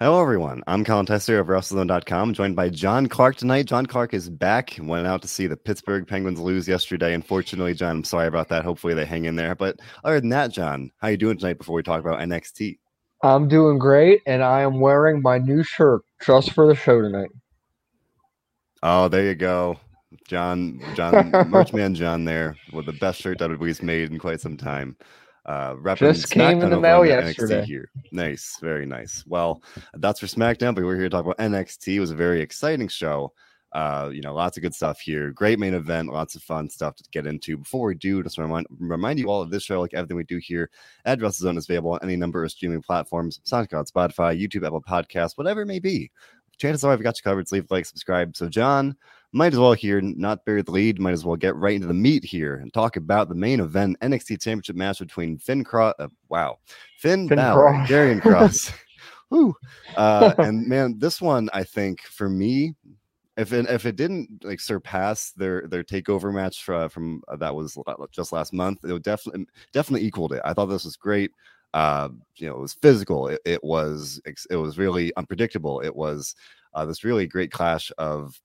Hello, everyone. I'm Colin Tester of WrestleZone.com, joined by John Clark tonight. John Clark is back. Went out to see the Pittsburgh Penguins lose yesterday. Unfortunately, John, I'm sorry about that. Hopefully, they hang in there. But other than that, John, how are you doing tonight? Before we talk about NXT, I'm doing great, and I am wearing my new shirt just for the show tonight. Oh, there you go. John, John, Merchman John there with the best shirt that we've made in quite some time. Uh, Just came in the mail yesterday. Here. Nice, very nice. Well, that's for SmackDown, but we're here to talk about NXT. It was a very exciting show. Uh, you know, lots of good stuff here. Great main event, lots of fun stuff to get into. Before we do, just remind remind you all of this show, like everything we do here at WrestleZone, is available on any number of streaming platforms: SoundCloud, Spotify, YouTube, Apple Podcasts, whatever it may be. Chances are I've got you covered. So leave a like, subscribe. So, John, might as well here not bury the lead. Might as well get right into the meat here and talk about the main event NXT Championship match between Finn Kross. Uh, wow, Finn, Finn Balor, Karrion Kross. Whoo. Uh, and man, this one I think for me, if it, if it didn't like surpass their their takeover match uh, from uh, that was just last month, it would definitely definitely equaled it. I thought this was great. Uh, you know, it was physical. It, it was it was really unpredictable. It was uh, this really great clash of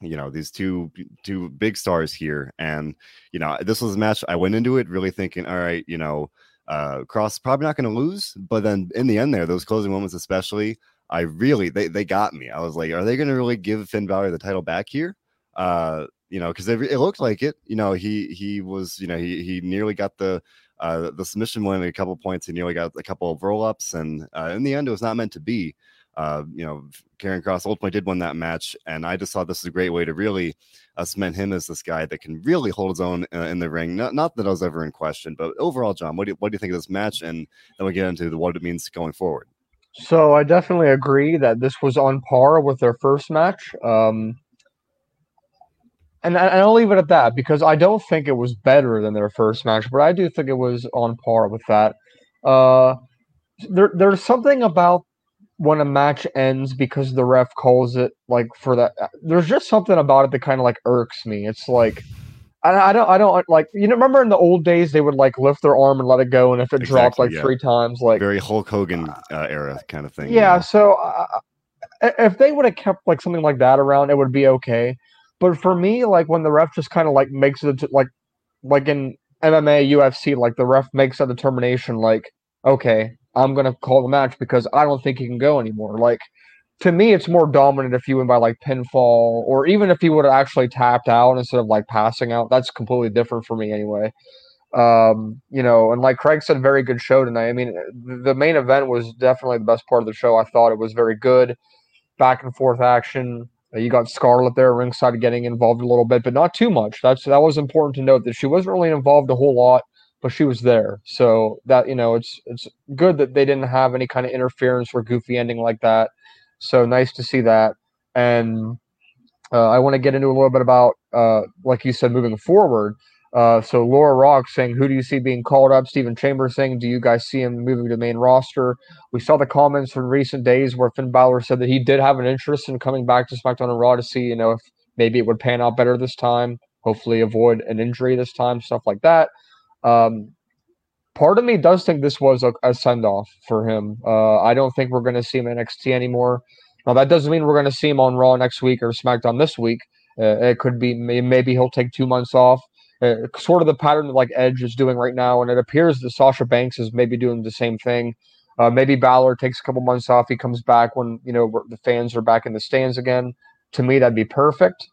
you know these two two big stars here and you know this was a match i went into it really thinking all right you know uh Kross probably not going to lose but then in the end there those closing moments especially i really they, they got me. I was like are they going to really give finn Balor the title back here? Uh you know because it, it, looked like it you know he he was you know he he nearly got the uh the submission win a couple points he nearly got a couple of roll-ups and uh, in the end it was not meant to be uh, you know, Karrion Kross ultimately did win that match, and I just thought this is a great way to really uh, cement him as this guy that can really hold his own uh, in the ring. Not, not that I was ever in question, but overall, John, what do you, what do you think of this match? And then we get into the, what it means going forward. So I definitely agree that this was on par with their first match. Um, and, and I'll leave it at that because I don't think it was better than their first match, but I do think it was on par with that. Uh, there, there's something about when a match ends because the ref calls it like for that uh, there's just something about it that kind of like irks me. It's like I, I, don't i don't like you know remember in the old days they would like lift their arm and let it go and if it exactly, dropped like yeah. three times like very hulk hogan uh, era kind of thing yeah, so uh, if they would have kept like something like that around it would be okay. But for me like when the ref just kind of like makes it like like in mma ufc like the ref makes a determination like okay I'm gonna call the match because I don't think he can go anymore. Like to me, it's more dominant if you win by like pinfall, or even if he would have actually tapped out instead of like passing out. That's completely different for me anyway. Um, you know, and like Craig said, very good show tonight. I mean, the main event was definitely the best part of the show. I thought it was very good, back and forth action. You got Scarlett there ringside getting involved a little bit, but not too much. That's that was important to note that she wasn't really involved a whole lot but she was there. So that you know, it's it's good that they didn't have any kind of interference or goofy ending like that. So nice to see that. And uh, I want to get into a little bit about, uh, like you said, moving forward. Uh, so Laura Rock saying, "Who do you see being called up?" Stephen Chambers saying, "Do you guys see him moving to the main roster?" We saw the comments from recent days where Finn Balor said that he did have an interest in coming back to SmackDown and Raw to see, you know, if maybe it would pan out better this time. Hopefully, avoid an injury this time, stuff like that. Um, part of me does think this was a, a send off for him. Uh, I don't think we're going to see him in NXT anymore. Now that doesn't mean we're going to see him on Raw next week or SmackDown this week. Uh, it could be maybe he'll take two months off. Uh, sort of the pattern that like Edge is doing right now, and it appears that Sasha Banks is maybe doing the same thing. Uh, maybe Balor takes a couple months off. He comes back when you know the fans are back in the stands again. To me, that'd be perfect.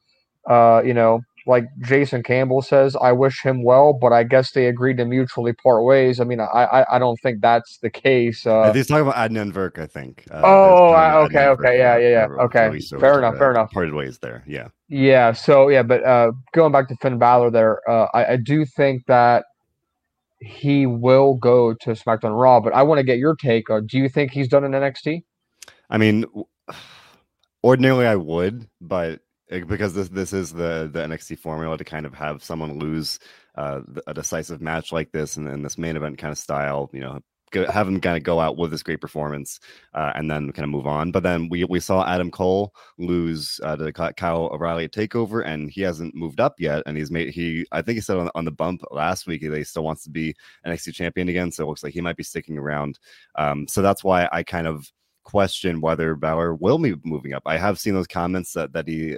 Uh, you know, like Jason Campbell says, I wish him well, but I guess they agreed to mutually part ways. I mean, I I, I don't think that's the case. Uh, He's talking about Adnan Virk, I think. Uh, oh, okay, okay, yeah, yeah, yeah. Okay, fair enough, fair enough. Parted ways there, yeah. Yeah, so yeah, but uh, going back to Finn Balor, there, uh, I, I do think that he will go to SmackDown Raw, but I want to get your take. on Do you think he's done in NXT? I mean, ordinarily I would, but because this this is the the NXT formula to kind of have someone lose uh, a decisive match like this and, and this main event kind of style, you know, have him kind of go out with this great performance uh, and then kind of move on. But then we we saw Adam Cole lose uh, to Kyle O'Reilly at Takeover, and he hasn't moved up yet. And he's made he I think he said on, on the bump last week that he still wants to be NXT champion again. So it looks like he might be sticking around. Um, so that's why I kind of question whether Balor will be moving up. I have seen those comments that that he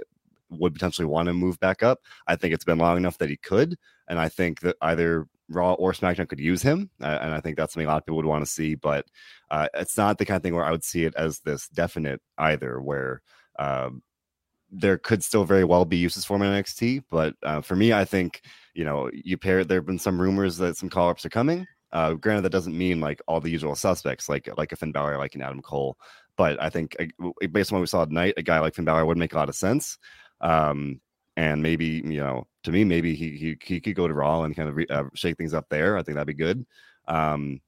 would potentially want to move back up. I think it's been long enough that he could, and I think that either Raw or SmackDown could use him, uh, and I think that's something a lot of people would want to see. But uh, it's not the kind of thing where I would see it as this definite either, where um, there could still very well be uses for him in NXT. But uh, for me, I think you know you pair. There have been some rumors that some call ups are coming. Uh, granted, that doesn't mean like all the usual suspects, like like a Finn Balor, like an Adam Cole. But I think based on what we saw tonight, a guy like Finn Balor would make a lot of sense. Um, and maybe you know, to me, maybe he he, he could go to Raw and kind of re, uh, shake things up there. I think that'd be good. Um,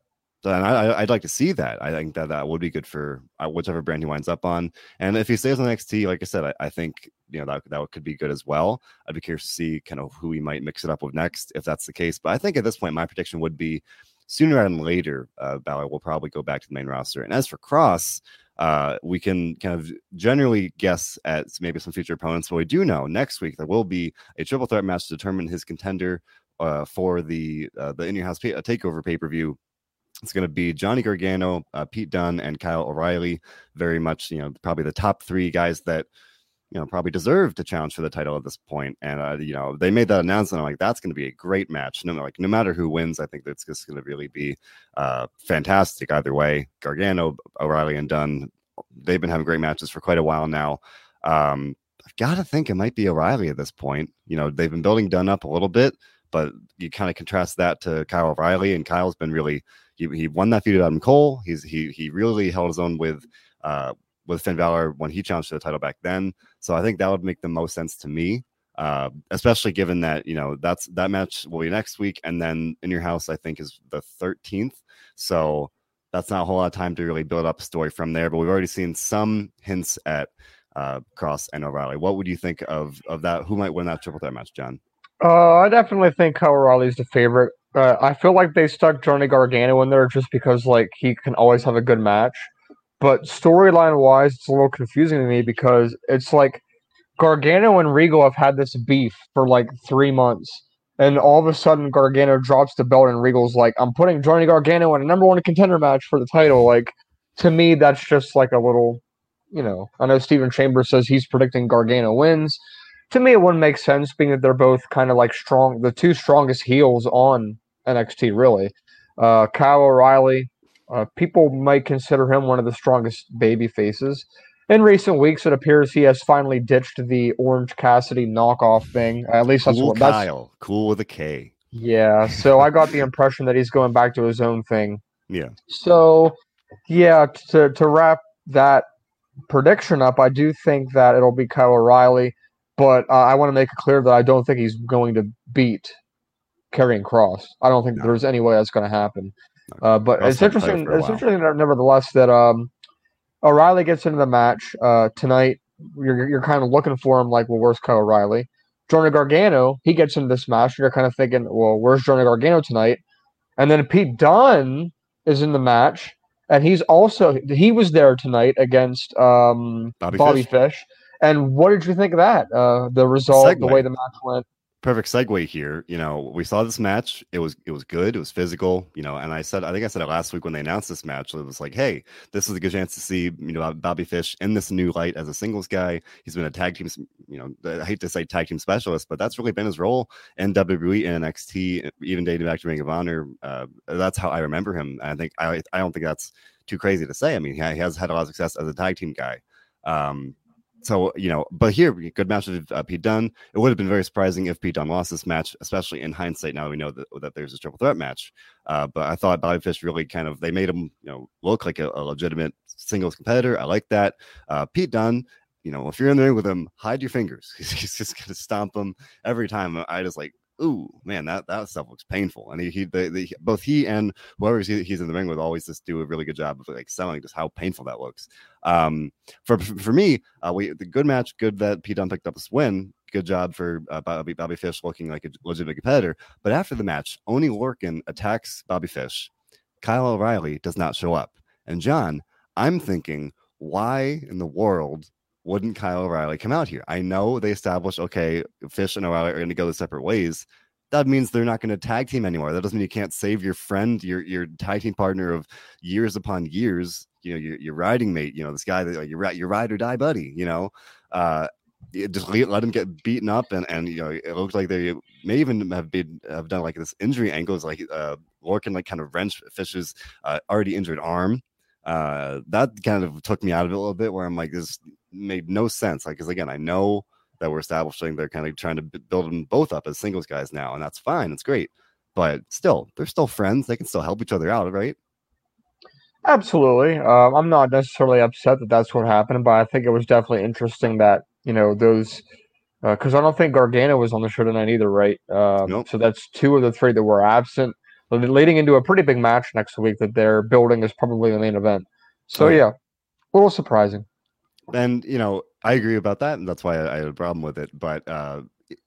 and I, would like to see that. I think that that would be good for uh, whichever brand he winds up on. And if he stays on NXT, like I said, I, I, think you know that that could be good as well. I'd be curious to see kind of who he might mix it up with next, if that's the case. But I think at this point, my prediction would be sooner than later, uh, Balor will probably go back to the main roster. And as for Kross, uh, we can kind of generally guess at maybe some future opponents. But we do know next week there will be a triple threat match to determine his contender uh, for the uh, the in your house pay- uh, takeover pay per view. It's going to be Johnny Gargano, uh, Pete Dunne, and Kyle O'Reilly. Very much, you know, probably the top three guys that you know probably deserved to challenge for the title at this point. And uh, you know, they made that announcement. I'm like, that's going to be a great match. No, like no matter who wins, I think that's just going to really be uh, fantastic either way. Gargano, O'Reilly, and Dunne. They've been having great matches for quite a while now. Um, I've got to think it might be O'Reilly at this point. You know, they've been building Dunne up a little bit, but you kind of contrast that to Kyle O'Reilly, and Kyle's been really he, he won that feud with Adam Cole. He's he he really held his own with uh with Finn Balor when he challenged for the title back then. So I think that would make the most sense to me. Uh, especially given that you know that's that match will be next week, and then in your house I think is the 13th. So that's not a whole lot of time to really build up a story from there. But we've already seen some hints at uh, Kross and O'Reilly. What would you think of of that? Who might win that triple threat match, John? Uh, I definitely think O'Reilly's the favorite. Uh, I feel like they stuck Johnny Gargano in there just because like he can always have a good match. But storyline wise, it's a little confusing to me because it's like Gargano and Regal have had this beef for like three months. And all of a sudden, Gargano drops the belt, and Regal's like, I'm putting Johnny Gargano in a number one contender match for the title. Like, to me, that's just like a little, you know, I know Stephen Chambers says he's predicting Gargano wins. To me, it wouldn't make sense being that they're both kind of like strong, the two strongest heels on NXT, really. Uh, Kyle O'Reilly, uh, people might consider him one of the strongest baby faces. In recent weeks, it appears he has finally ditched the Orange Cassidy knockoff thing. At least that's cool what that's Kyle, cool with a K. Yeah, so I got the impression that he's going back to his own thing. Yeah. So, yeah, to to wrap that prediction up, I do think that it'll be Kyle O'Reilly, but uh, I want to make it clear that I don't think he's going to beat Karrion Kross. I don't think no. there's any way that's going to happen. Uh, but it's interesting. It's interesting, nevertheless, that um, O'Reilly gets into the match uh, tonight. You're you're kind of looking for him, like, well, where's Kyle O'Reilly? Johnny Gargano, he gets into this match, and you're kind of thinking, well, where's Johnny Gargano tonight? And then Pete Dunne is in the match, and he's also he was there tonight against um, Bobby, Bobby Fish. Fish. And what did you think of that? Uh, the result, Segment. the way the match went perfect segue here. You know, we saw this match. It was it was good. It was physical. You know, and I said I think I said it last week when they announced this match. It was like, hey, this is a good chance to see you know Bobby Fish in this new light as a singles guy. He's been a tag team. You know, I hate to say tag team specialist, but that's really been his role in WWE and NXT, even dating back to Ring of Honor. Uh, that's how I remember him. I think I I don't think that's too crazy to say. I mean, he has had a lot of success as a tag team guy. Um, so you know, but here, good match with uh, Pete Dunne. It would have been very surprising if Pete Dunne lost this match, especially in hindsight. Now we know that, that there's a triple threat match. Uh, but I thought Bobby Fish really kind of they made him you know look like a, a legitimate singles competitor. I like that. Uh, Pete Dunne, you know, if you're in there with him, hide your fingers. He's just gonna stomp them every time. I just like ooh man that that stuff looks painful. And he, he the, the, both he and whoever he's, he's in the ring with always just do a really good job of like selling just how painful that looks. Um for for me uh we the good match good that Pete Dunne picked up this win good job for uh, Bobby, Bobby Fish looking like a legitimate competitor. But after the match Oney Lorcan attacks Bobby Fish. Kyle O'Reilly does not show up. And John I'm thinking why in the world wouldn't Kyle O'Reilly come out here? I know they established, okay, Fish and O'Reilly are going to go the separate ways. That means they're not going to tag team anymore. That doesn't mean you can't save your friend, your your tag team partner of years upon years. you know your, your riding mate, you know this guy that your your ride or die buddy, you know. Uh, just let, him get beaten up and and you know it looks like they may even have been have done like this injury angles like uh Lorcan like kind of wrench Fish's uh, already injured arm. Uh, that kind of took me out of it a little bit where I'm like this made no sense. Like because again I know that we're establishing they're kind of trying to build them both up as singles guys now and that's fine it's great but still they're still friends they can still help each other out right Absolutely. Um, I'm not necessarily upset that that's what happened, but I think it was definitely interesting that you know those because uh, I don't think Gargano was on the show tonight either, right? Um, nope. So that's two of the three that were absent, leading into a pretty big match next week that they're building is probably the main event. So oh, yeah, a little surprising. And you know, I agree about that, and that's why I, I had a problem with it. But uh,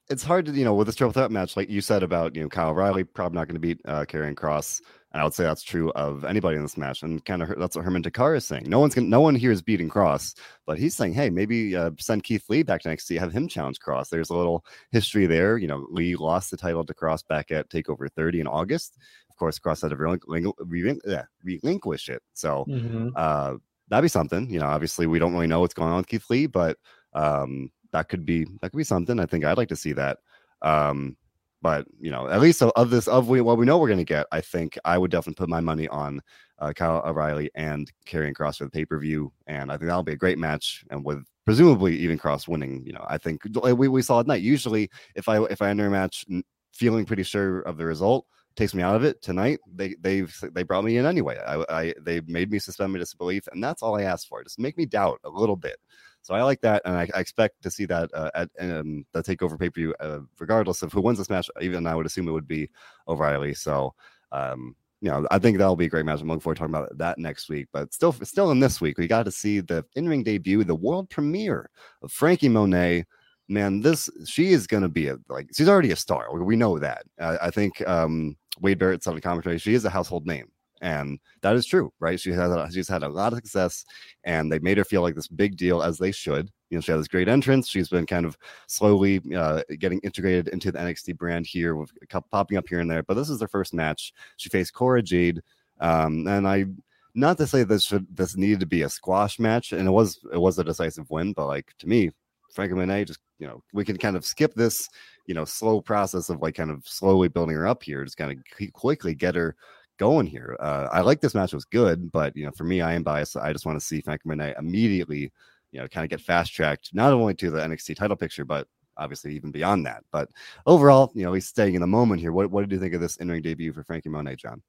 it's hard to you know with this triple threat match, like you said about you know Kyle O'Reilly probably not going to beat uh, Karrion Kross, And I would say that's true of anybody in this match, and kind of that's what Herman Takara is saying. No one's gonna, no one here is beating Kross, but he's saying, hey, maybe uh, send Keith Lee back to NXT, have him challenge Kross. There's a little history there. You know, Lee lost the title to Kross back at Takeover 30 in August. Of course, Kross had to relinqu- relinquish it. So mm-hmm. uh, that'd be something. You know, obviously we don't really know what's going on with Keith Lee, but um, that could be that could be something. I think I'd like to see that. Um, but you know, at least of, this of we, what we know we're going to get, I think I would definitely put my money on uh, Kyle O'Reilly and Karrion Kross for the pay per view, and I think that'll be a great match, and with presumably even Kross winning. You know, I think we, we saw at night. Usually, if I if I enter a match feeling pretty sure of the result, takes me out of it tonight. They they've they brought me in anyway. I, I they made me suspend my disbelief, and that's all I asked for. Just make me doubt a little bit. So I like that, and I, I expect to see that uh, at um, the takeover pay per view, uh, regardless of who wins this match. Even I would assume it would be O'Reilly. So, um, you know, I think that'll be a great match. I'm looking forward to talking about that next week. But still, still in this week, we got to see the in ring debut, the world premiere of Franky Monet. Man, this she is going to be a like she's already a star. We know that. I think um, Wade Barrett said in commentary she is a household name and that is true, right? She has a, she's had a lot of success, and they made her feel like this big deal as they should. You know, she had this great entrance. She's been kind of slowly uh, getting integrated into the NXT brand here, with popping up here and there. But this is their first match. She faced Cora Jade, um, and I not to say this should this needed to be a squash match, and it was it was a decisive win, but like to me, Franky Monet just you know we can kind of skip this you know slow process of like kind of slowly building her up here, just kind of quickly get her going here. Uh, I like this match; was good, but you know, for me, I am biased. I just want to see Frank Monet immediately, you know, kind of get fast tracked not only to the NXT title picture, but obviously even beyond that. But overall, you know, he's staying in the moment here. What what did you think of this in ring debut for Franky Monet, John?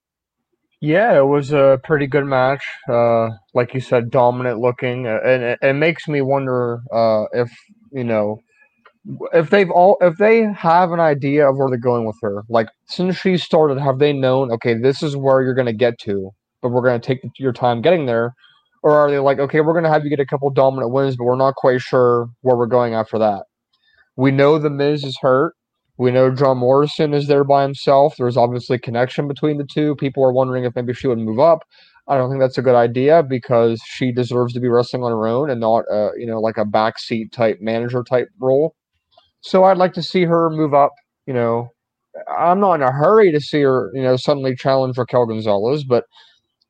Yeah, it was a pretty good match. Uh, like you said, dominant looking, uh, and it, it makes me wonder uh, if you know if they've all if they have an idea of where they're going with her like since she started have they known okay this is where you're going to get to but we're going to take your time getting there or are they like okay we're going to have you get a couple dominant wins but we're not quite sure where we're going after that. We know the miz is hurt. We know john morrison is there by himself. There's obviously connection between the two. People are wondering if maybe she would move up. I don't think that's a good idea because she deserves to be wrestling on her own and not, uh, you know, like a backseat type manager type role. So I'd like to see her move up. You know, I'm not in a hurry to see her, you know, suddenly challenge Raquel Gonzalez, but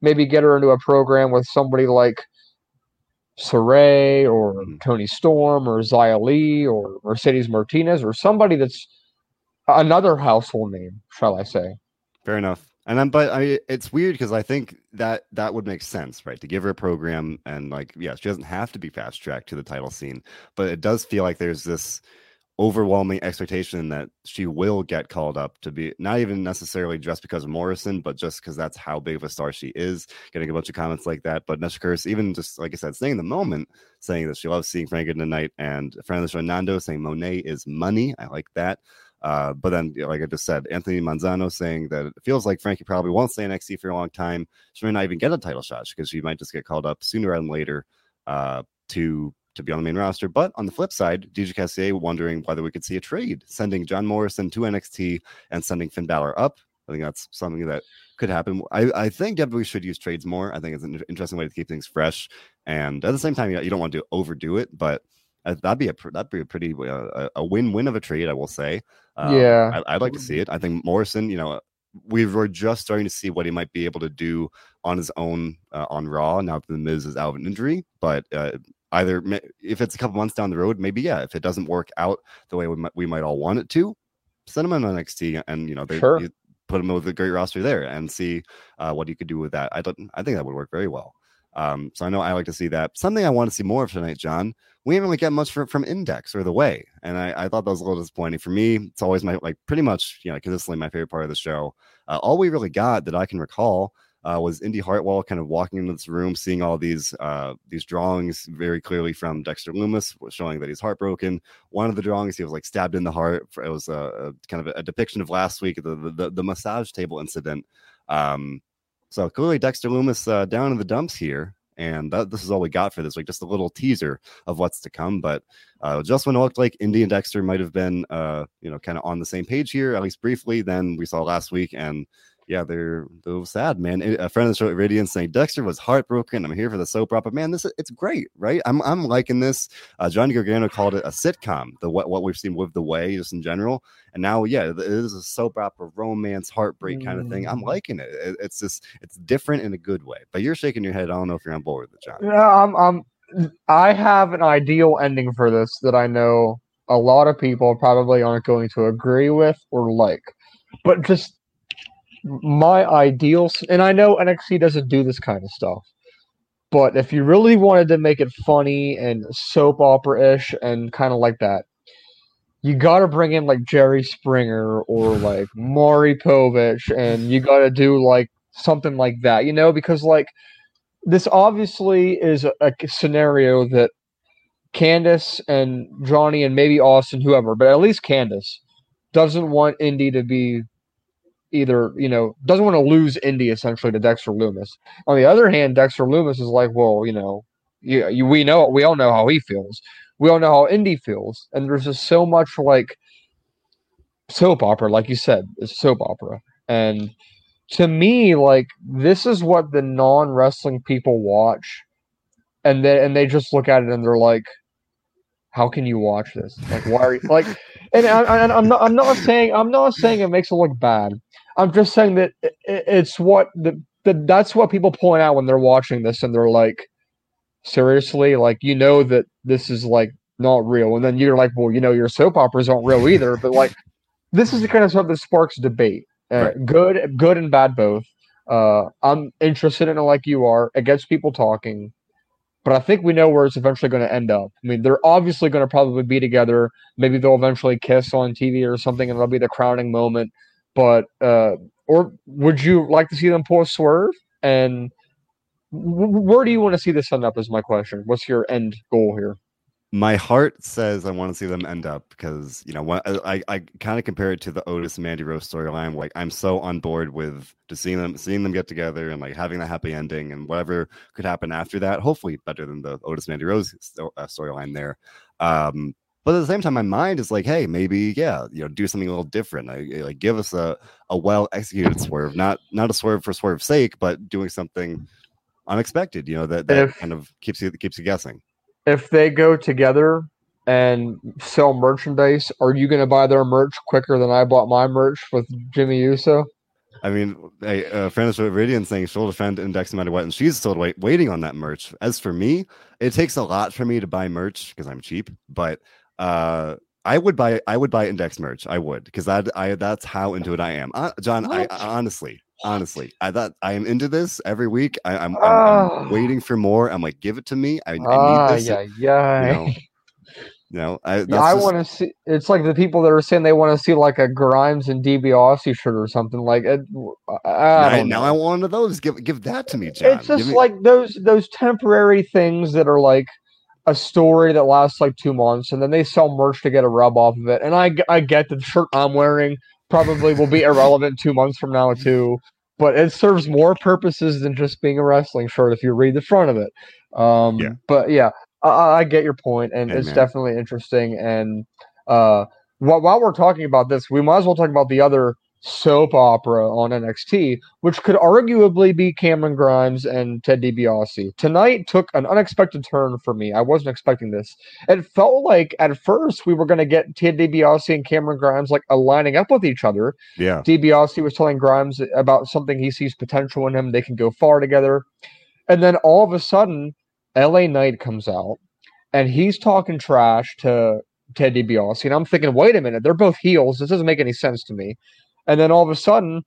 maybe get her into a program with somebody like Sarray or mm-hmm. Storm or Xia Li or Mercedes Martinez or somebody that's another household name, shall I say? Fair enough. And then, but I, it's weird because I think that that would make sense, right? To give her a program and like, yeah, she doesn't have to be fast tracked to the title scene, but it does feel like there's this overwhelming expectation that she will get called up to be not even necessarily just because of Morrison, but just because that's how big of a star she is. Getting a bunch of comments like that, but Nesha Curse, even just like I said, staying in the moment, saying that she loves seeing Frank tonight, and a friend of the show, Nando, saying Monet is money. I like that. Uh, but then, like I just said, Anthony Manzano saying that it feels like Franky probably won't stay in NXT for a long time. She may not even get a title shot because she might just get called up sooner than later uh, to to be on the main roster. But on the flip side, DJ Cassier wondering whether we could see a trade, sending John Morrison to NXT and sending Finn Balor up. I think that's something that could happen. I, I think WWE should use trades more. I think it's an interesting way to keep things fresh. And at the same time, you don't want to overdo it, but uh, that'd be a that'd be a pretty uh, a win win of a trade. I will say. Um, yeah, I, would like to see it. I think Morrison, you know, we were just starting to see what he might be able to do on his own uh, on Raw now that the Miz is out of an injury. But uh, either if it's a couple months down the road, maybe yeah. If it doesn't work out the way we might, we might all want it to, send him on NXT, and you know they Sure. you put him with a great roster there and see uh, what he could do with that. I don't. I think that would work very well. Um, so I know I like to see that. Something I want to see more of tonight, John. We haven't really get much from, from Indexter the Way, and I, I thought that was a little disappointing for me. It's always my like pretty much you know consistently my favorite part of the show. Uh, all we really got that I can recall uh, was Indi Hartwell kind of walking into this room, seeing all these uh, these drawings very clearly from Dexter Lumis, showing that he's heartbroken. One of the drawings, he was like stabbed in the heart. It was a, a kind of a, depiction of last week, the the, the massage table incident. Um, so clearly, Dexter Lumis uh, down in the dumps here. And that, this is all we got for this week, just a little teaser of what's to come. But uh, just when it looked like Indi and Dexter might have been, uh, you know, kind of on the same page here, at least briefly, then we saw last week, and yeah, they're they're sad, man. A friend of the show, Iridian, saying Dexter was heartbroken. I'm here for the soap opera, man. This it's great, right? I'm I'm liking this. Uh, Johnny Gargano called it a sitcom. The what what we've seen with the way just in general, and now yeah, it is a soap opera, romance, heartbreak kind of thing. I'm Mm. liking it. it. It's just it's different in a good way. But you're shaking your head. I don't know if you're on board with it, John. Yeah, I'm, I'm, I have an ideal ending for this that I know a lot of people probably aren't going to agree with or like. But just my ideal, and I know NXT doesn't do this kind of stuff. But if you really wanted to make it funny and soap opera ish and kind of like that, you got to bring in like Jerry Springer or like Maury Povich, and you got to do like something like that, you know, because like this obviously is a, a scenario that Candice and Johnny and maybe Austin, whoever, but at least Candice doesn't want Indi to be either, you know, doesn't want to lose Indi essentially to Dexter Lumis. On the other hand, Dexter Lumis is like, well, you know, you, you, we know, we all know how he feels. We all know how Indi feels. And there's just so much like soap opera, like you said, it's soap opera. And to me, like this is what the non wrestling people watch, and they and they just look at it and they're like, "How can you watch this? Like, why are you like?" And I, I'm not I'm not saying I'm not saying it makes it look bad. I'm just saying that it, it's what the, the that's what people point out when they're watching this and they're like, seriously, like you know that this is like not real, and then you're like, well, you know, your soap operas aren't real either, but like this is the kind of stuff that sparks debate. Uh, Right. Good, good and bad both. Uh, I'm interested in it like you are. It gets people talking, but I think we know where it's eventually going to end up. I mean, they're obviously going to probably be together. Maybe they'll eventually kiss on TV or something, and that'll be the crowning moment. But uh, or would you like to see them pull a swerve? And where do you want to see this end up? Is my question. What's your end goal here? my heart says I want to see them end up because you know I I kind of compare it to the Otis and Mandy Rose storyline. Like I'm so on board with just seeing them seeing them get together and like having the happy ending and whatever could happen after that. Hopefully better than the Otis Mandy Rose uh, storyline there. Um, but at the same time, my mind is like, hey, maybe yeah, you know, do something a little different. Like, eh, like give us a a well executed swerve, not not a swerve for swerve's sake, but doing something unexpected. You know that that If- kind of keeps you keeps you guessing. If they go together and sell merchandise, are you going to buy their merch quicker than I bought my merch with Jimmy Uso? I mean, a, a friend of Radiant saying she'll defend Index no matter what, and she's still wait, waiting on that merch. As for me, it takes a lot for me to buy merch because I'm cheap, but uh, I would buy I would buy Index merch. I would because that I that's how into it I am. Uh, John, I, I honestly, honestly, I thought I am into this every week. I, I'm, I'm, Ah. I'm waiting for more. I'm like, give it to me. I, I Ah, need this. yeah, yeah. You know, you know, I, Yeah, I want to see. It's like the people that are saying they want to see like a Grimes and DiBiase shirt or something. Like, it, I, I now, don't now know. I want one of those. Give give that to me, John. it's just me- like those those temporary things that are like a story that lasts like two months, and then they sell merch to get a rub off of it. And I, I get the shirt I'm wearing probably will be irrelevant two months from now too. But it serves more purposes than just being a wrestling shirt if you read the front of it. Um, Yeah. But yeah, I, I get your point, and Hey, it's man. definitely interesting. And uh, while, while we're talking about this, we might as well talk about the other soap opera on NXT, which could arguably be Cameron Grimes and Ted DiBiase. Tonight took an unexpected turn for me. I wasn't expecting this. It felt like at first we were going to get Ted DiBiase and Cameron Grimes like aligning up with each other. Yeah. DiBiase was telling Grimes about something he sees potential in him. They can go far together. And then all of a sudden, LA Knight comes out and he's talking trash to Ted DiBiase. And I'm thinking, wait a minute, they're both heels. This doesn't make any sense to me. And then all of a sudden,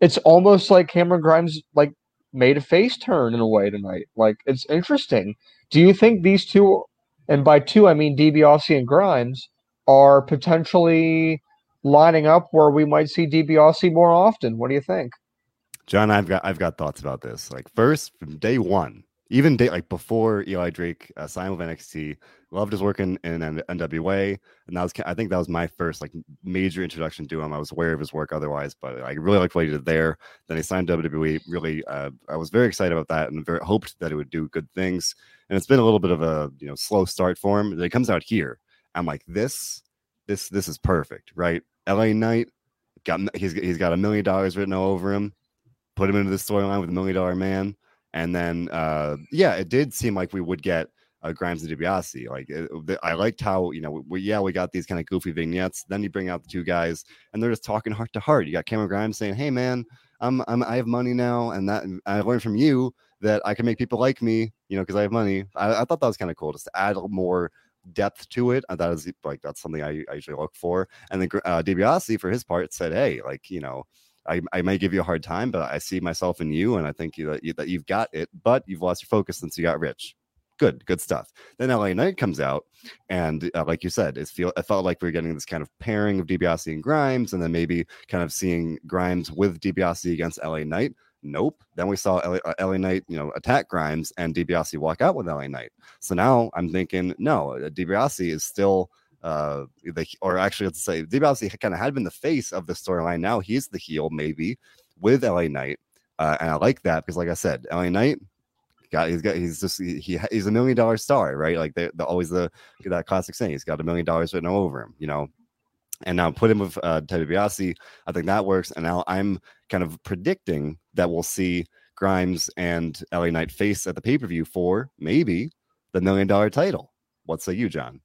it's almost like Cameron Grimes like made a face turn in a way tonight. Like it's interesting. Do you think these two, and by two I mean DiBiase and Grimes, are potentially lining up where we might see DiBiase more often? What do you think? John, I've got I've got thoughts about this. Like first, from day one, even day like before Eli Drake uh, signed with NXT, loved his work in, in NWA, and that was I think that was my first like major introduction to him. I was aware of his work otherwise, but I really liked what he did there. Then he signed WWE. Really, uh, I was very excited about that and very hoped that it would do good things. And it's been a little bit of a you know slow start for him. It comes out here. I'm like this, this, this is perfect, right? LA Knight got he's he's got a million dollars written all over him. Put him into the storyline with a million dollar man. And then, uh, yeah, it did seem like we would get uh, Grimes and DiBiase. Like it, I liked how you know we yeah we got these kind of goofy vignettes. Then you bring out the two guys and they're just talking heart to heart. You got Cameron Grimes saying, "Hey man, I'm, I'm I have money now, and that I learned from you that I can make people like me. You know, because I have money. I, I thought that was kind of cool just to add more depth to it. that is like that's something I, I usually look for. And then uh, DiBiase for his part said, "Hey, like you know." I, I may give you a hard time, but I see myself in you, and I think you, that, you, that you've got it. But you've lost your focus since you got rich good, good stuff. Then LA Knight comes out, and uh, like you said, it feel it felt like we are getting this kind of pairing of DiBiase and Grimes, and then maybe kind of seeing Grimes with DiBiase against LA Knight. Nope. Then we saw LA, uh, LA Knight, you know, attack Grimes, and DiBiase walk out with LA Knight. So now I'm thinking, no, uh, DiBiase is still. Uh, the, or actually, let's say DiBiase kind of had been the face of the storyline. Now he's the heel, maybe with LA Knight, uh, and I like that because, like I said, LA Knight got he's got he's just he, he's a million dollar star, right? Like the, the always the that classic saying, he's got a million dollars written all over him, you know. And now put him with uh, Ted DiBiase. I think that works. And now I'm kind of predicting that we'll see Grimes and LA Knight face at the pay per view for maybe the million dollar title. What say you, John?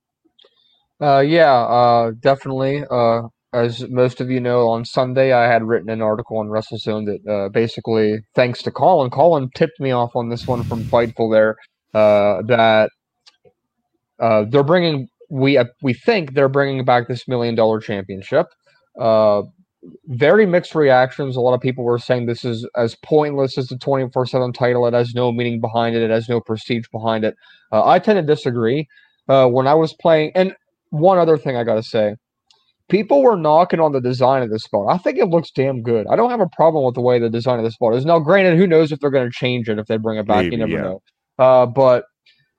Uh, yeah, uh, definitely. Uh, as most of you know, on Sunday I had written an article on WrestleZone that uh, basically, thanks to Colin, Colin tipped me off on this one from Fightful there uh, that uh, they're bringing we uh, we think they're bringing back this million dollar championship. Uh, very mixed reactions. A lot of people were saying this is as pointless as the twenty four seven title. It has no meaning behind it. It has no prestige behind it. Uh, I tend to disagree. when I was playing, and one other thing I got to say people were knocking on the design of this spot. I think it looks damn good. I don't have a problem with the way the design of this spot is. Now, granted, who knows if they're going to change it if they bring it back? Maybe, you never yeah. know. Uh, but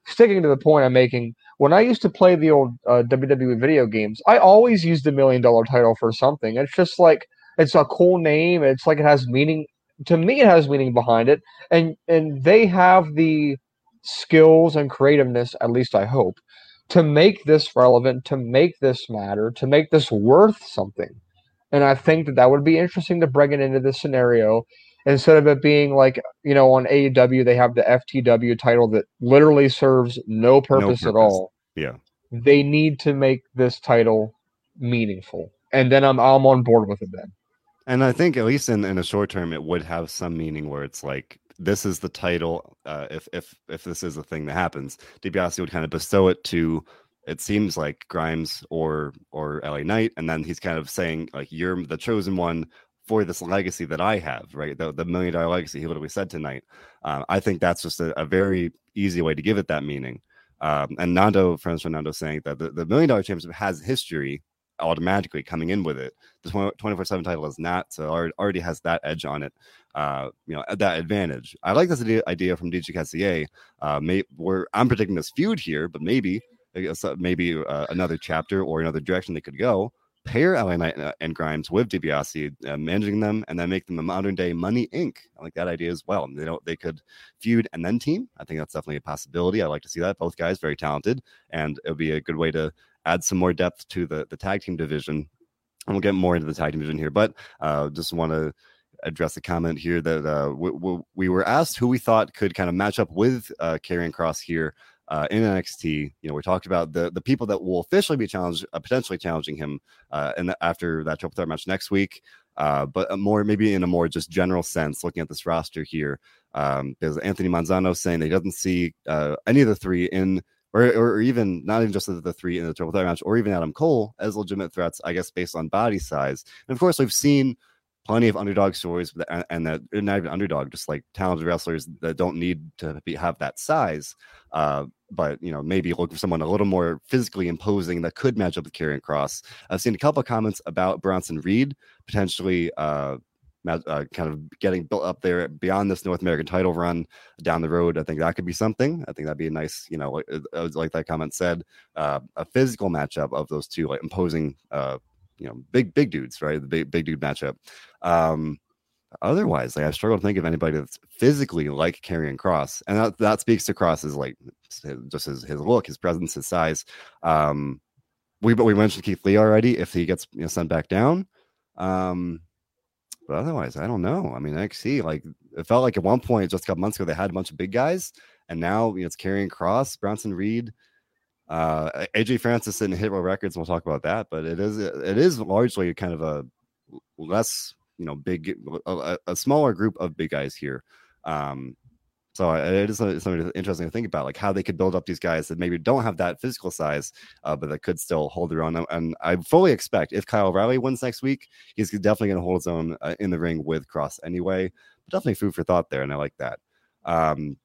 sticking to the point I'm making, when I used to play the old uh, WWE video games, I always used the million dollar title for something. It's just like it's a cool name. It's like it has meaning. To me, it has meaning behind it, and and they have the skills and creativeness. At least I hope to make this relevant, to make this matter, to make this worth something. And I think that that would be interesting to bring it into this scenario instead of it being like, you know, on AEW, they have the FTW title that literally serves no purpose, no purpose. at all. Yeah. They need to make this title meaningful. And then I'm, I'm on board with it then. And I think at least in, in a short term, it would have some meaning where it's like this is the title. Uh, if if if this is a thing that happens, DiBiase would kind of bestow it to. It seems like Grimes or or LA Knight, and then he's kind of saying like you're the chosen one for this legacy that I have, right? The, the million dollar legacy. He literally said tonight. Uh, I think that's just a, a, very easy way to give it that meaning. Um, and Nando, friends from Nando, saying that the, the million dollar championship has history automatically coming in with it. The 24 7 title is not, so already has that edge on it, uh, you know, that advantage. I like this idea from DJ Cassier. Uh, may, I'm predicting this feud here, but maybe maybe uh, another chapter or another direction they could go. Pair LA Knight uh, and Grimes with DiBiase, uh, managing them, and then make them a modern day Money Inc. I like that idea as well. They don't they could feud and then team. I think that's definitely a possibility. I like to see that. Both guys very talented, and it would be a good way to add some more depth to the the tag team division. and we'll get more into the tag division here, but uh, just want to address a comment here that uh, we, we, were asked who we thought could kind of match up with uh, Kross here uh, in NXT. You know, we talked about the the people that will officially be challenged, uh, potentially challenging him, uh, and after that triple threat match next week. Uh, but more maybe in a more just general sense, looking at this roster here, um, there's Anthony Manzano saying that he doesn't see uh, any of the three in or, or even not even just the, the three in the triple threat match, or even Adam Cole as legitimate threats, I guess, based on body size. And of course, we've seen plenty of underdog stories, and that not even underdog, just like talented wrestlers that don't need to be, have that size. Uh, but you know, maybe look for someone a little more physically imposing that could match up with Karrion Kross. I've seen a couple of comments about Bronson Reed potentially uh, uh, kind of getting built up there beyond this North American title run down the road. I think that could be something. I think that'd be a nice, you know, like, uh, like that comment said, uh, a physical matchup of those two, like imposing, uh, you know, big big dudes, right? The big big dude matchup. Um, otherwise, like I struggle to think of anybody that's physically like Karrion Kross, and that that speaks to Kross's like just his his look, his presence, his size. Um, we but we mentioned Keith Lee already. If he gets you know, sent back down, um, but otherwise, I don't know. I mean, NXT, like it felt like at one point just a couple months ago they had a bunch of big guys, and now you know, it's Karrion Kross, Bronson Reed, uh, AJ Francis and Hit Row Records. And we'll talk about that, but it is it is largely kind of a less you know big a, a smaller group of big guys here. Um, so it is something interesting to think about, like how they could build up these guys that maybe don't have that physical size, uh, but that could still hold their own. And I fully expect if Kyle O'Reilly wins next week, he's definitely going to hold his own uh, in the ring with Kross anyway. But definitely food for thought there, and I like that. Um,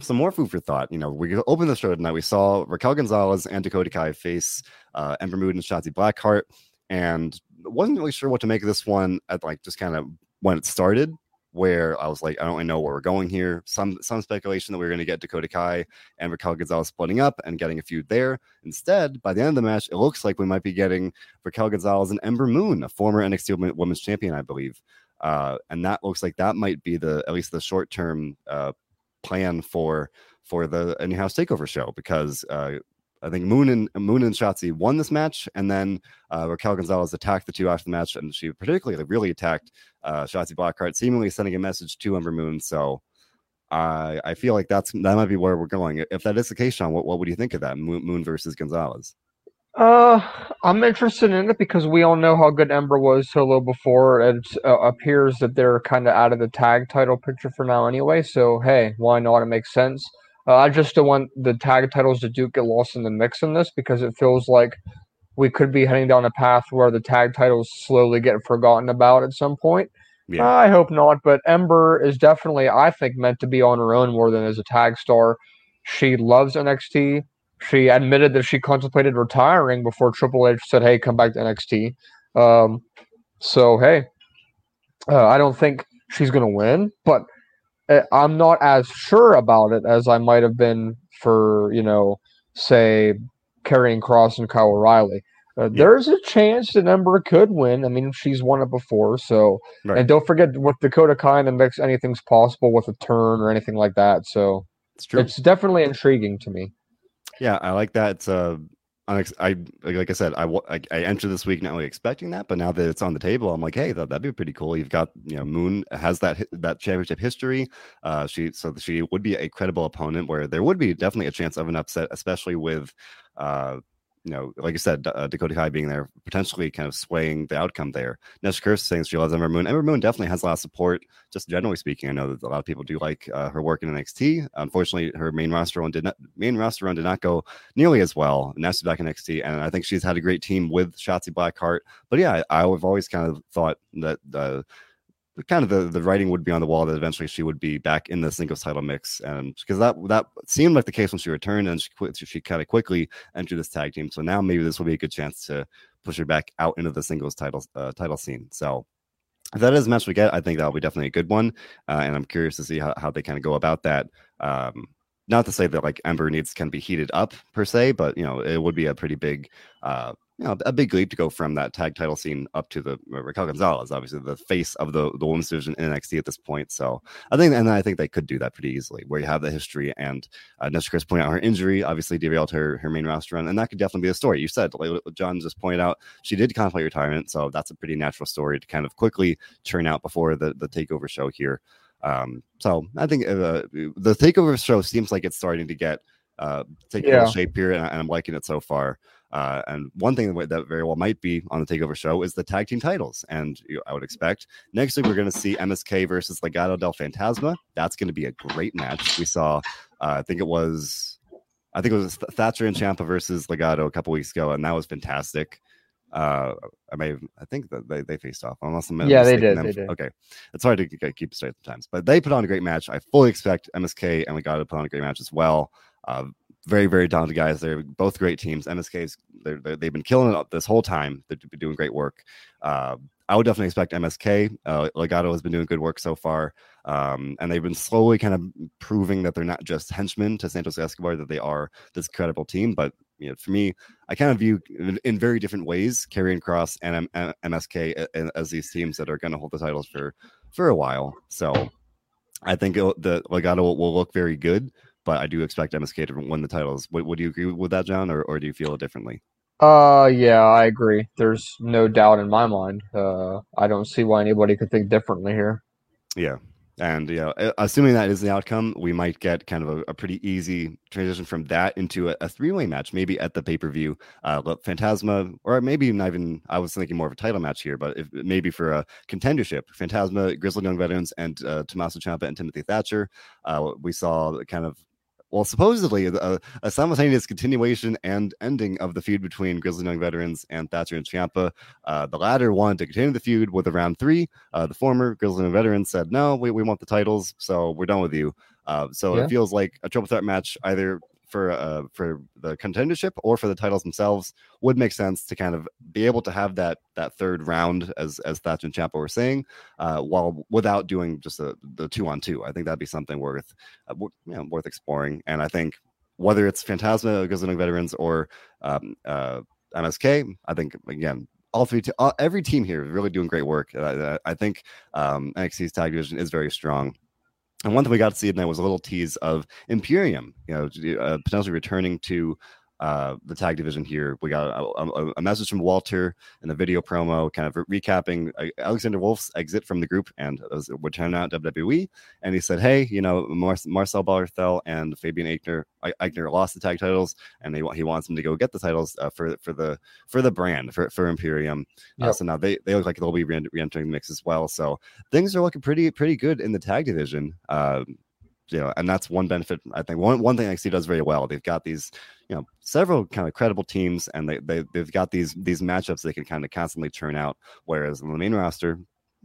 some more food for thought. You know, we opened the show tonight. We saw Raquel Gonzalez and Dakota Kai face uh, Ember Moon and Shotzi Blackheart, and wasn't really sure what to make of this one at like just kind of when it started where I was like, I don't really know where we're going here. Some some speculation that we are going to get Dakota Kai and Raquel Gonzalez splitting up and getting a feud there. Instead, by the end of the match, it looks like we might be getting Raquel Gonzalez and Ember Moon, a former NXT Women's Champion, I believe. Uh, and that looks like that might be the at least the short term uh, plan for for the in-house takeover show because uh, I think Moon and Moon and Shotzi won this match, and then uh, Raquel Gonzalez attacked the two after the match, and she particularly really attacked uh, Shotzi Blackheart, seemingly sending a message to Ember Moon. So I I feel like that's that might be where we're going. If that is the case, Sean, what, what would you think of that Moon, versus Gonzalez? Uh, I'm interested in it because we all know how good Ember was solo before. It uh, appears that they're kind of out of the tag title picture for now, anyway. So hey, why not? It makes sense. Uh, I just don't want the tag titles to do get lost in the mix in this because it feels like we could be heading down a path where the tag titles slowly get forgotten about at some point. Yeah. I hope not, but Ember is definitely, I think, meant to be on her own more than as a tag star. She loves NXT. She admitted that she contemplated retiring before Triple H said, "Hey, come back to NXT." Um, so hey, uh, I don't think she's gonna win, but I'm not as sure about it as I might have been for you know, say, Karrion Kross and Kyle O'Reilly. Uh, yeah. There's a chance that Ember could win. I mean, she's won it before, so right. and don't forget with Dakota Kai the mix, anything's possible with a turn or anything like that. So it's true. It's definitely intriguing to me. Yeah, I like that. It's uh, unex- I like I said, I, I, I entered this week not really expecting that, but now that it's on the table, I'm like, hey, that, that'd be pretty cool. You've got you know Moon has that that championship history. Uh, she so she would be a credible opponent where there would be definitely a chance of an upset, especially with uh you know, like I said, uh, Dakota Kai being there, potentially kind of swaying the outcome there. Nesha Kirst saying she loves Ember Moon. Ember Moon definitely has a lot of support, just generally speaking. I know that a lot of people do like uh, her work in NXT. Unfortunately, her main roster run did not main roster run did not go nearly as well. Now back in NXT, and I think she's had a great team with Shotzi Blackheart. But yeah, I, I've always kind of thought that uh, kind of the, the writing would be on the wall that eventually she would be back in the singles title mix, and because that that seemed like the case when she returned, and she quit, she kind of quickly entered this tag team. So now maybe this will be a good chance to push her back out into the singles title uh, title scene. So if that is a match we get, I think that'll be definitely a good one, uh, and I'm curious to see how, how they kind of go about that. Um, not to say that like Ember needs can be heated up per se, but you know it would be a pretty big uh, you know, a big leap to go from that tag title scene up to the uh, Raquel Gonzalez, obviously the face of the the women's division in NXT at this point. So I think, and I think they could do that pretty easily, where you have the history and uh, Nestor Chris pointed out her injury, obviously derailed her her main roster run, and that could definitely be a story. You said, like John just pointed out, she did contemplate retirement, so that's a pretty natural story to kind of quickly churn out before the the takeover show here. Um, so I think uh, the takeover show seems like it's starting to get uh, take yeah. shape here, and, and I'm liking it so far. Uh, and one thing that very well might be on the Takeover show is the tag team titles. And you know, I would expect next week we're going to see MSK versus Legado del Fantasma. That's going to be a great match. We saw, uh, I think it was, I think it was Thatcher and Ciampa versus Legado a couple weeks ago, and that was fantastic. Uh, I may, I think that they, they faced off. Unless I'm yeah, they did, they did. Okay, it's hard to keep straight sometimes, but they put on a great match. I fully expect MSK and Legado to put on a great match as well. Uh, very very talented guys. They're both great teams. MSK's they're, they have been killing it this whole time. They've been doing great work. Uh, I would definitely expect MSK. Uh, Legado has been doing good work so far, um, and they've been slowly kind of proving that they're not just henchmen to Santos Escobar, that they are this credible team. But you know, for me, I kind of view in, very different ways Karrion Kross and M- M- MSK as these teams that are going to hold the titles for for a while. So I think the Legado will, will look very good but I do expect MSK to win the titles. Would, would you agree with that, John, or, or do you feel differently? Uh, yeah, I agree. There's no doubt in my mind. Uh, I don't see why anybody could think differently here. Yeah, and you know, assuming that is the outcome, we might get kind of a, a pretty easy transition from that into a, a three-way match, maybe at the pay-per-view. Uh, Fantasma, or maybe not even. I was thinking more of a title match here, but if, maybe for a contendership, Fantasma, Grizzled Young Veterans, and uh, Tommaso Ciampa and Timothy Thatcher. Uh, we saw kind of well, supposedly a, a, simultaneous continuation and ending of the feud between Grizzled Young Veterans and Thatcher and Ciampa. Uh, the latter wanted to continue the feud with a round three. Uh, the former Grizzled Young Veterans said, no, we, we want the titles, so we're done with you. Uh, so yeah. it feels like a triple threat match either for uh, for the contendership or for the titles themselves would make sense to kind of be able to have that that third round as as Thatch and Ciampa were saying, uh, while without doing just a, the two on two. I think that'd be something worth uh, you know, worth exploring. And I think whether it's Fantasma, Grizzled Veterans, or um, uh, MSK, I think again all three, te- all, every team here is really doing great work. I think um, NXT's tag division is very strong. And one thing we got to see tonight was a little tease of Imperium, you know, uh, potentially returning to uh, the tag division here. We got a, a, a, message from Walter in the video promo, kind of recapping uh, Alexander Wolf's exit from the group and was returning out WWE. And he said, "Hey, you know, Mar- Marcel Barthel and Fabian Aichner, Aichner lost the tag titles, and they he wants them to go get the titles uh, for for the for the brand for for Imperium. Uh, so now they they look like they'll be re- entering the mix as well. So things are looking pretty pretty good in the tag division." Um, you know, and that's one benefit. I think one one thing NXT does very well. They've got these, you know, several kind of credible teams, and they they they've got these these matchups they can kind of constantly churn out. Whereas on the main roster,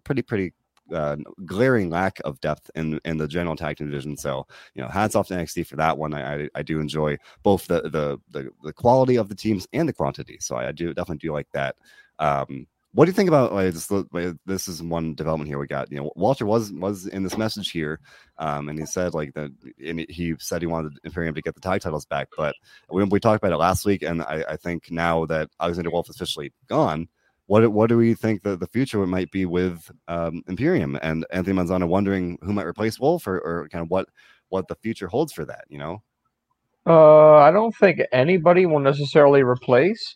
pretty pretty uh, glaring lack of depth in in the general tag team division. So you know, hats off to NXT for that one. I I, I do enjoy both the, the, the the quality of the teams and the quantity. So I, I do definitely do like that. Um, what do you think about like this? This is one development here we got. You know, Walter was was in this message here, um, and he said like that. He said he wanted Imperium to get the tag titles back, but we, we talked about it last week, and I, I think now that Alexander Wolf is officially gone, what what do we think that the future might be with um, Imperium and Anthony Manzano wondering who might replace Wolf or, or kind of what what the future holds for that? You know, uh, I don't think anybody will necessarily replace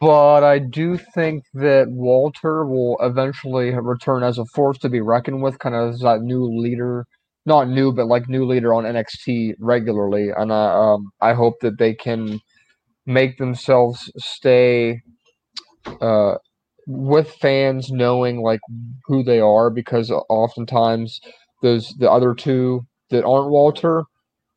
but I do think that Walter will eventually return as a force to be reckoned with, kind of as that new leader, not new, but like new leader on NXT regularly. And I, um, I hope that they can make themselves stay uh, with fans knowing like who they are, because oftentimes those the other two that aren't Walter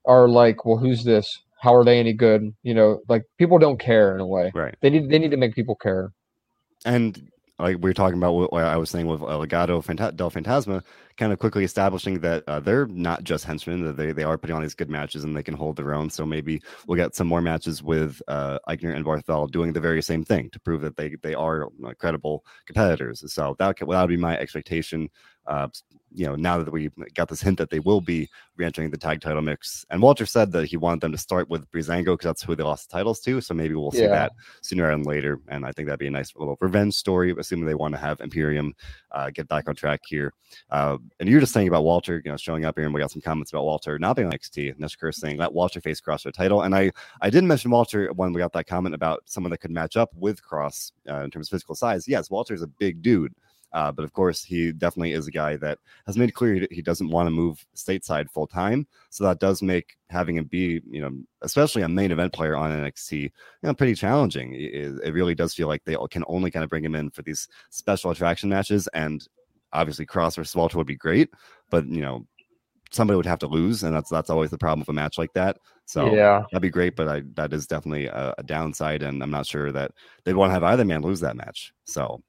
are like, well, who's this? How are they any good? You know, like people don't care in a way. Right. They need they need to make people care. And like we were talking about what I was saying with Legado Fanta- del Fantasma, kind of quickly establishing that uh, they're not just henchmen; that they they are putting on these good matches and they can hold their own. So maybe we'll get some more matches with uh, Aichner and Barthel doing the very same thing to prove that they they are uh, credible competitors. So that that would be my expectation uh, you know, now that we got this hint that they will be re-entering the tag title mix, and Walter said that he wanted them to start with Breezango because that's who they lost the titles to. So maybe we'll see yeah. that sooner than later, and I think that'd be a nice little revenge story, assuming they want to have Imperium uh, get back on track here. Uh, and you're just saying about Walter, you know, showing up here, and we got some comments about Walter not being on NXT. Neshkur saying let Walter face Kross for the title, and I I did mention Walter when we got that comment about someone that could match up with Kross uh, in terms of physical size. Yes, Walter's a big dude. Uh, but of course, he definitely is a guy that has made clear he doesn't want to move stateside full time. So that does make having him be, you know, especially a main event player on NXT, you know, pretty challenging. It, it really does feel like they can only kind of bring him in for these special attraction matches. And obviously, Kross versus Walter would be great, but you know, somebody would have to lose, and that's that's always the problem with a match like that. So yeah, that'd be great, but I, that is definitely a, a, downside, and I'm not sure that they'd want to have either man lose that match. So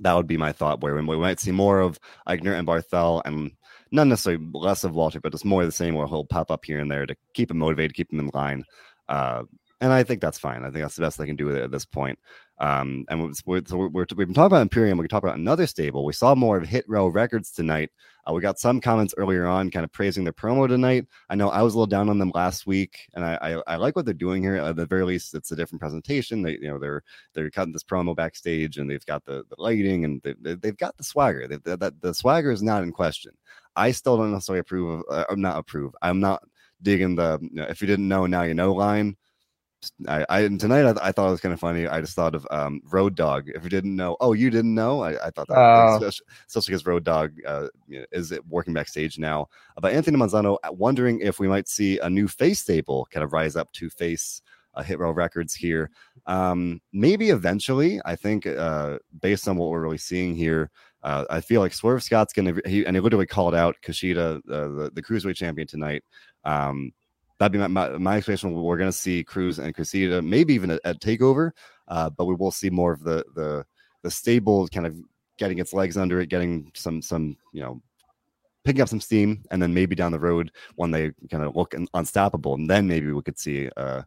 that would be my thought. Where we might see more of Aichner and Barthel, and not necessarily less of Walter, but just more of the same, where he'll pop up here and there to keep him motivated, keep him in line. Uh, and I think that's fine. I think that's the best they can do at this point. Um, and we're, so we have been talking about Imperium. We can talk about another stable. We saw more of Hit Row Records tonight. Uh, we got some comments earlier on, kind of praising their promo tonight. I know I was a little down on them last week, and I, I, I like what they're doing here. At the very least, it's a different presentation. They, you know, they're they're cutting this promo backstage, and they've got the, the lighting, and they, they've got the swagger. They, that the swagger is not in question. I still don't necessarily approve of. Uh, I'm not approve. I'm not digging the you know, if you didn't know now you know line I, I tonight I, I, thought it was kind of funny. I just thought of um, Road Dog. If you didn't know, oh, you didn't know. I, I thought that, uh, especially, especially because Road Dog uh, is working backstage now. About Anthony Manzano, uh, wondering if we might see a new face stable kind of rise up to face uh, Hit Row Records here. Um, maybe eventually. I think uh, based on what we're really seeing here, uh, I feel like Swerve Scott's going to. He and he literally called out Kushida, uh, the the cruiserweight champion tonight. Um, that'd be my, my, my expectation. We're going to see Cruz and Kushida, maybe even at, at Takeover, uh, but we will see more of the the the stable kind of getting its legs under it, getting some some you know picking up some steam, and then maybe down the road when they kind of look unstoppable, and then maybe we could see uh,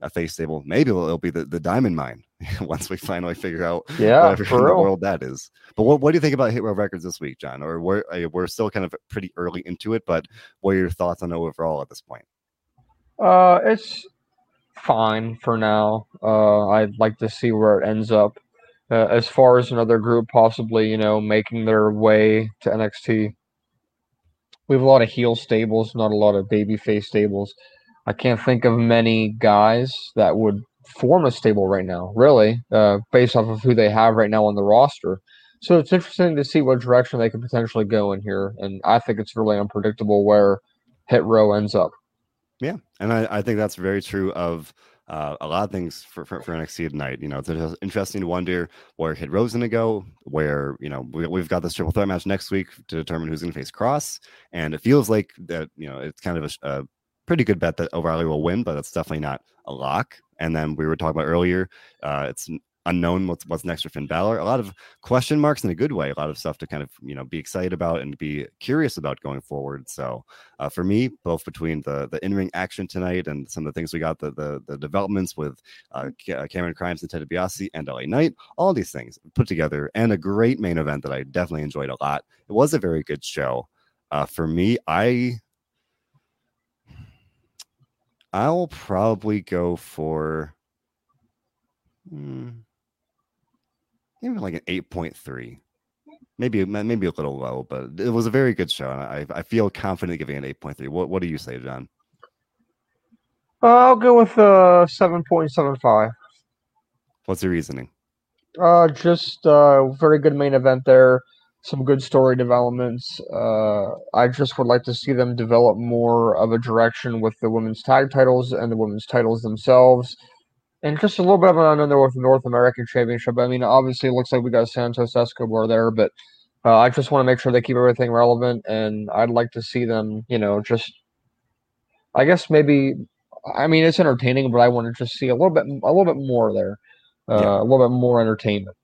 a face stable. Maybe it'll, it'll, be the, the diamond mine once we finally figure out yeah, whatever in the world that is. But what, what do you think about Hit Row Records this week, John? Or we're we're still kind of pretty early into it, but what are your thoughts on overall at this point? Uh, it's fine for now. Uh, I'd like to see where it ends up. Uh, as far as another group possibly, you know, making their way to NXT, we have a lot of heel stables, not a lot of babyface stables. I can't think of many guys that would form a stable right now, really, uh, based off of who they have right now on the roster. So it's interesting to see what direction they could potentially go in here, and I think it's really unpredictable where Hit Row ends up. Yeah, and I, I think that's very true of uh, a lot of things for, for, for NXT tonight. You know, it's interesting to wonder where Hit going to go, where, you know, we, have got this triple threat match next week to determine who's going to face Kross. And it feels like that, you know, it's kind of a, a pretty good bet that O'Reilly will win, but it's definitely not a lock. And then we were talking about earlier, uh, it's unknown what's what's next for Finn Balor. A lot of question marks in a good way. A lot of stuff to kind of you know be excited about and be curious about going forward. So uh, for me, both between the the in ring action tonight and some of the things we got, the the, the developments with uh, uh Cameron Grimes and Ted DiBiase and LA Knight, all these things put together, and a great main event that I definitely enjoyed a lot. It was a very good show. Uh, for me, I I'll probably go for. Hmm, maybe like an 8.3 maybe maybe a little low but it was a very good show and i, I feel confident giving an 8.3 what, what do you say john? Uh, i'll go with uh 7.75 what's your reasoning? Uh just uh very good main event there some good story developments. Uh i just would like to see them develop more of a direction with the women's tag titles and the women's titles themselves and just a little bit of an unknown with the North American Championship. I mean, obviously, it looks like we got Santos Escobar there, but uh, I just want to make sure they keep everything relevant, and I'd like to see them, you know, just. I guess maybe, I mean, it's entertaining, but I want to just see a little bit, a little bit more there, uh, yeah. a little bit more entertainment.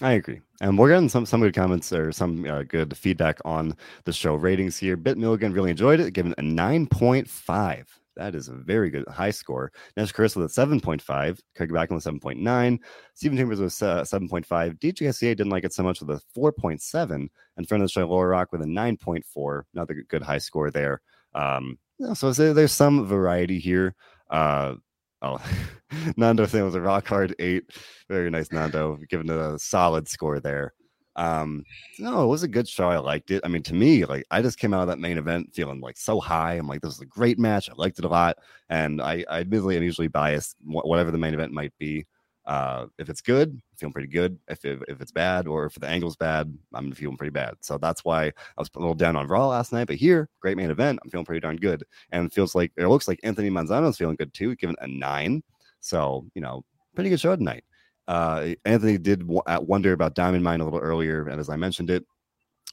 I agree. And we're getting some some good comments or some uh, good feedback on the show ratings here. Bit Milligan really enjoyed it, given a 9.5 That is a very good high score. Next, Chris with a 7.5. Craig Backen with 7.9. Stephen Chambers with uh, 7.5. DJ SCA didn't like it so much with a 4.7. And friend of the show, Laura Rock with a 9.4. Another good high score there. Um, so there's some variety here. Uh, oh, Nando saying was a rock hard eight. Very nice, Nando, giving it a solid score there. Um, no, it was a good show. I liked it. I mean, to me, like I just came out of that main event feeling like so high. I'm like, this is a great match. I liked it a lot. And I, I admittedly am usually biased, whatever the main event might be. Uh, if it's good, I'm feeling pretty good. If, if, it's bad or if the angle's bad, I'm feeling pretty bad. So that's why I was a little down on Raw last night. But here, great main event. I'm feeling pretty darn good. And it feels like it looks like Anthony Manzano's feeling good too, given a nine. So, you know, pretty good show tonight. Uh, Anthony did w- wonder about Diamond Mine a little earlier, and as I mentioned it,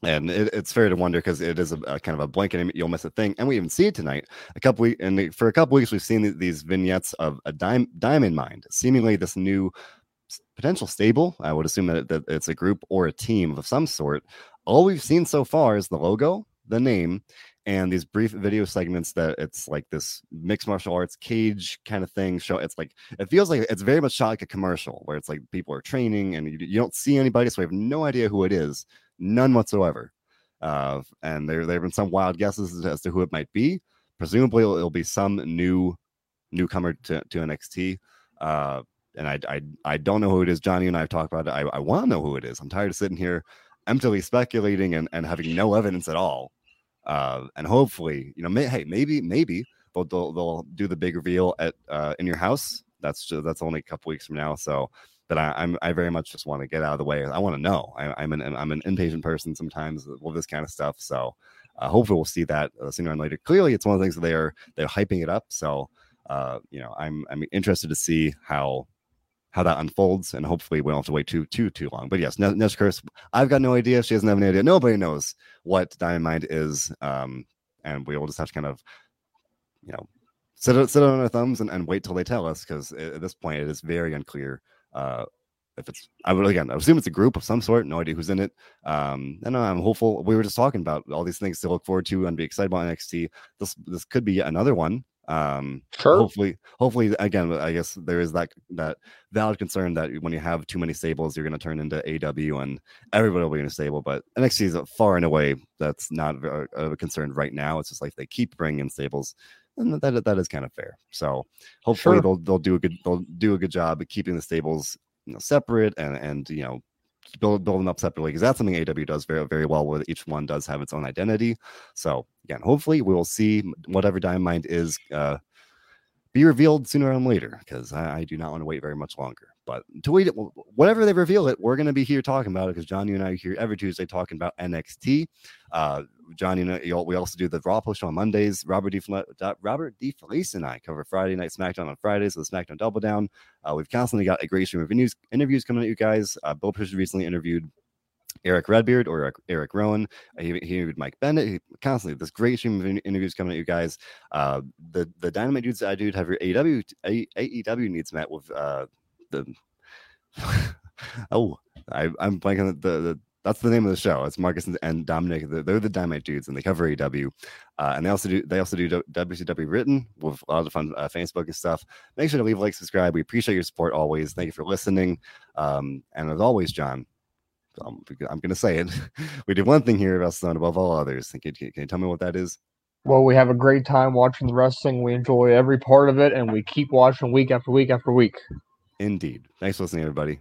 and it, it's fair to wonder because it is a, a, kind of a blanket you'll miss a thing and we even see it tonight. A couple weeks and for a couple weeks we've seen these vignettes of a dime, diamond mine seemingly this new potential stable. I would assume that, that it's a group or a team of some sort. All we've seen so far is the logo the name and these brief video segments that it's like this mixed martial arts cage kind of thing show it's like it feels like it's very much shot like a commercial where it's like people are training and you, you don't see anybody so we have no idea who it is none whatsoever uh, and there there have been some wild guesses as to who it might be. Presumably it'll, it'll be some new newcomer to, to nxt uh, and I, I i don't know who it is. Johnny and i have talked about it. I, I want to know who it is. I'm tired of sitting here emptily speculating and, and having no evidence at all uh, and hopefully, you know, may, hey, maybe, maybe they'll, they'll, they'll do the big reveal at uh, in your house. That's just, that's only a couple weeks from now. So, but I, I'm I very much just want to get out of the way. I want to know. I, am an I'm an impatient person sometimes with this kind of stuff. So, uh, hopefully, we'll see that uh, sooner or later. Clearly, it's one of the things that they are they're hyping it up. So, uh, you know, I'm I'm interested to see how how that unfolds, and hopefully we don't have to wait too too too long. But yes, Nesh Curse, I've got no idea. She doesn't have any idea. Nobody knows what Diamond Mine is, um, and we will just have to kind of, you know, sit sit on our thumbs and, and wait till they tell us because at this point it is very unclear. Uh, if it's, I would again, I assume it's a group of some sort. No idea who's in it. Um, and I'm hopeful. We were just talking about all these things to look forward to and be excited about NXT. This this could be another one um sure. hopefully hopefully again i guess there is that that valid concern that when you have too many stables you're going to turn into aw and everybody will be in a stable but nxt is far and away that's not a, a concern right now it's just like they keep bringing in stables and that that is kind of fair so hopefully sure. they'll they'll do a good they'll do a good job of keeping the stables you know separate and and you know build build them up separately because that's something AW does very very well where each one does have its own identity. So again, hopefully we will see whatever Diamond Mine is uh, be revealed sooner than later because I, I, do not want to wait very much longer. But whatever they reveal it, we're going to be here talking about it because Johnny and I are here every Tuesday talking about NXT. Uh, Johnny and I, we also do the Raw post on Mondays. Robert D. Robert D. Felice and I cover Friday Night SmackDown on Fridays with SmackDown Double Down. Uh, we've constantly got a great stream of interviews, interviews coming at you guys. Uh, Bill Pierce recently interviewed Eric Redbeard or Eric, Eric Rowan. Uh, he, interviewed Mike Bennett. He, constantly, this great stream of interviews coming at you guys. Uh, the the Dynamite dudes I do have your AEW AEW needs met with uh, the oh, I, I'm blanking the, the that's the name of the show. It's Marcus and, Dominic. They're, the Dynamite dudes, and they cover AW. Uh, and they also do they also do WCW written with a lot of fun uh, Facebook and stuff. Make sure to leave a like, subscribe. We appreciate your support always. Thank you for listening. Um, and as always, John, I'm, I'm going to say it. we do one thing here about Stone above all others. Can, can, can you tell me what that is? Well, we have a great time watching the wrestling. We enjoy every part of it, and we keep watching week after week after week. Indeed. Thanks for listening, everybody.